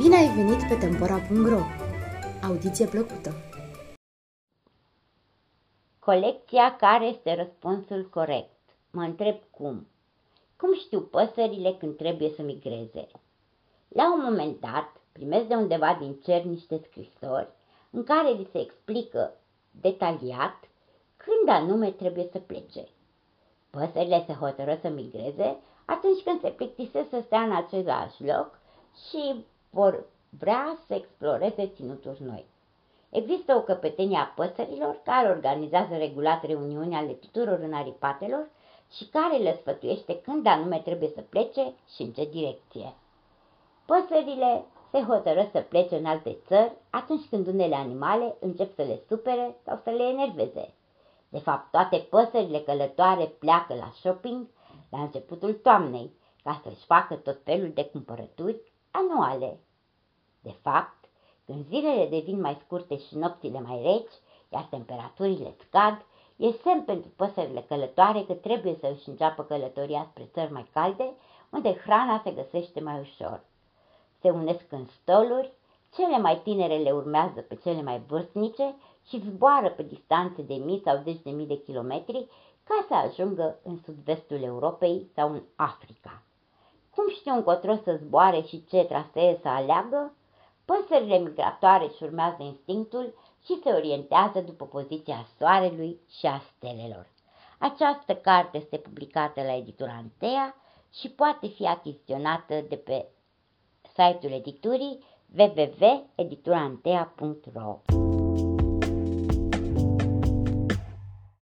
ai venit pe Tempora.ro! Audiție plăcută! Colecția care este răspunsul corect? Mă întreb cum. Cum știu păsările când trebuie să migreze? La un moment dat, primesc de undeva din cer niște scrisori în care li se explică detaliat când anume trebuie să plece. Păsările se hotără să migreze atunci când se plictisesc să stea în același loc și vor vrea să exploreze ținuturi noi. Există o căpetenie a păsărilor care organizează regulat reuniuni ale tuturor înaripatelor și care le sfătuiește când anume trebuie să plece și în ce direcție. Păsările se hotără să plece în alte țări atunci când unele animale încep să le supere sau să le enerveze. De fapt, toate păsările călătoare pleacă la shopping la începutul toamnei ca să-și facă tot felul de cumpărături anuale. De fapt, când zilele devin mai scurte și nopțile mai reci, iar temperaturile scad, e semn pentru păsările călătoare că trebuie să își înceapă călătoria spre țări mai calde, unde hrana se găsește mai ușor. Se unesc în stoluri, cele mai tinere le urmează pe cele mai vârstnice și zboară pe distanțe de mii sau zeci de mii de kilometri ca să ajungă în sud-vestul Europei sau în Africa. Cum știu încotro să zboare și ce trasee să aleagă? Păsările migratoare își urmează instinctul și se orientează după poziția soarelui și a stelelor. Această carte este publicată la editura Antea și poate fi achiziționată de pe site-ul editurii www.editurantea.ro